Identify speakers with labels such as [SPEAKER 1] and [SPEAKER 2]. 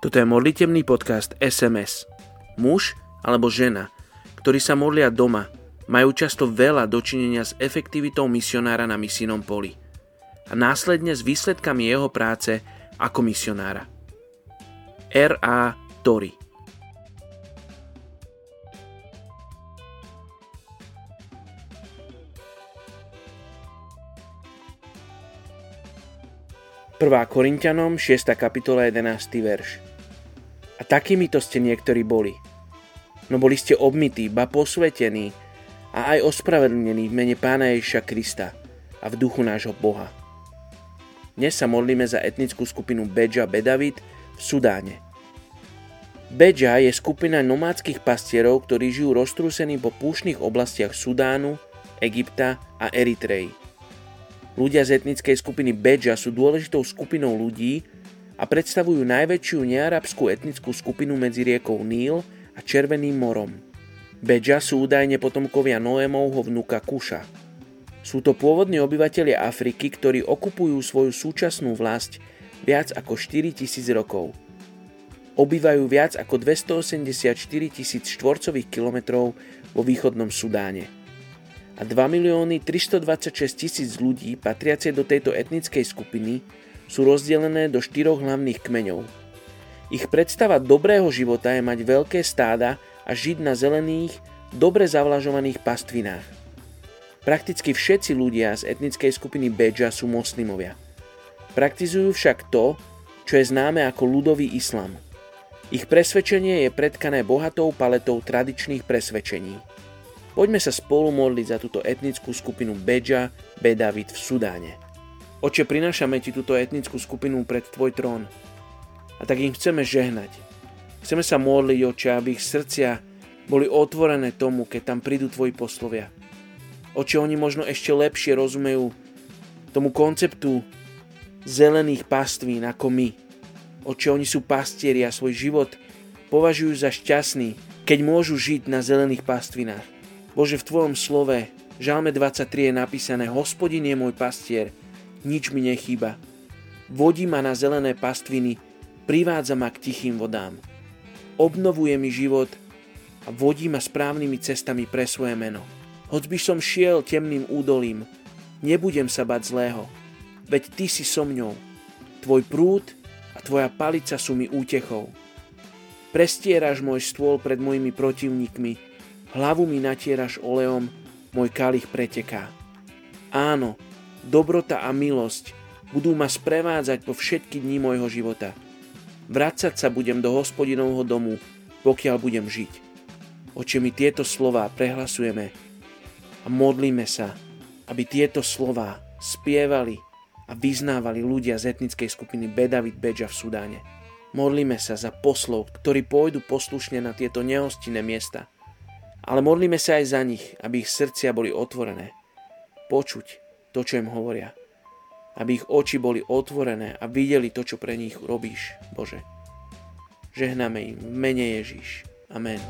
[SPEAKER 1] Toto je modlitebný podcast SMS. Muž alebo žena, ktorí sa modlia doma, majú často veľa dočinenia s efektivitou misionára na misijnom poli a následne s výsledkami jeho práce ako misionára. R.A. Tori Prvá Korintianom 6. kapitola 11. verš. A takýmito ste niektorí boli. No boli ste obmytí, ba posvetení a aj ospravedlnení v mene Pána Ježiša Krista a v duchu nášho Boha. Dnes sa modlíme za etnickú skupinu Beja Bedavit v Sudáne. Beja je skupina nomádskych pastierov, ktorí žijú roztrúsení po púšnych oblastiach Sudánu, Egypta a Eritreji. Ľudia z etnickej skupiny Beja sú dôležitou skupinou ľudí, a predstavujú najväčšiu nearabskú etnickú skupinu medzi riekou Níl a Červeným morom. Bedža sú údajne potomkovia Noémovho vnuka Kuša. Sú to pôvodní obyvatelia Afriky, ktorí okupujú svoju súčasnú vlast viac ako 4000 rokov. Obývajú viac ako 284 tisíc štvorcových kilometrov vo východnom Sudáne. A 2 milióny 326 tisíc ľudí patriacie do tejto etnickej skupiny sú rozdelené do štyroch hlavných kmeňov. Ich predstava dobrého života je mať veľké stáda a žiť na zelených, dobre zavlažovaných pastvinách. Prakticky všetci ľudia z etnickej skupiny Bedža sú moslimovia. Praktizujú však to, čo je známe ako ľudový islam. Ich presvedčenie je predkané bohatou paletou tradičných presvedčení. Poďme sa spolu modliť za túto etnickú skupinu Bedža Bedavit v Sudáne. Oče, prinášame Ti túto etnickú skupinu pred Tvoj trón. A tak im chceme žehnať. Chceme sa modliť, Oče, aby ich srdcia boli otvorené tomu, keď tam prídu Tvoji poslovia. Oče, oni možno ešte lepšie rozumejú tomu konceptu zelených pastvín ako my. Oče, oni sú pastieri a svoj život považujú za šťastný, keď môžu žiť na zelených pastvinách. Bože, v Tvojom slove, Žalme 23 je napísané, Hospodin je môj pastier, nič mi nechýba. Vodí ma na zelené pastviny, privádza ma k tichým vodám. Obnovuje mi život a vodí ma správnymi cestami pre svoje meno. Hoď by som šiel temným údolím, nebudem sa bať zlého, veď ty si so mňou. Tvoj prúd a tvoja palica sú mi útechou. Prestieraš môj stôl pred mojimi protivníkmi, hlavu mi natieraš olejom, môj kalich preteká. Áno, dobrota a milosť budú ma sprevádzať po všetky dní môjho života. Vracať sa budem do hospodinovho domu, pokiaľ budem žiť. Oče, my tieto slová prehlasujeme a modlíme sa, aby tieto slová spievali a vyznávali ľudia z etnickej skupiny Bedavit Bedža v Sudáne. Modlíme sa za poslov, ktorí pôjdu poslušne na tieto nehostinné miesta. Ale modlíme sa aj za nich, aby ich srdcia boli otvorené. Počuť to, čo im hovoria. Aby ich oči boli otvorené a videli to, čo pre nich robíš, Bože. Žehnáme im v mene Ježíš. Amen.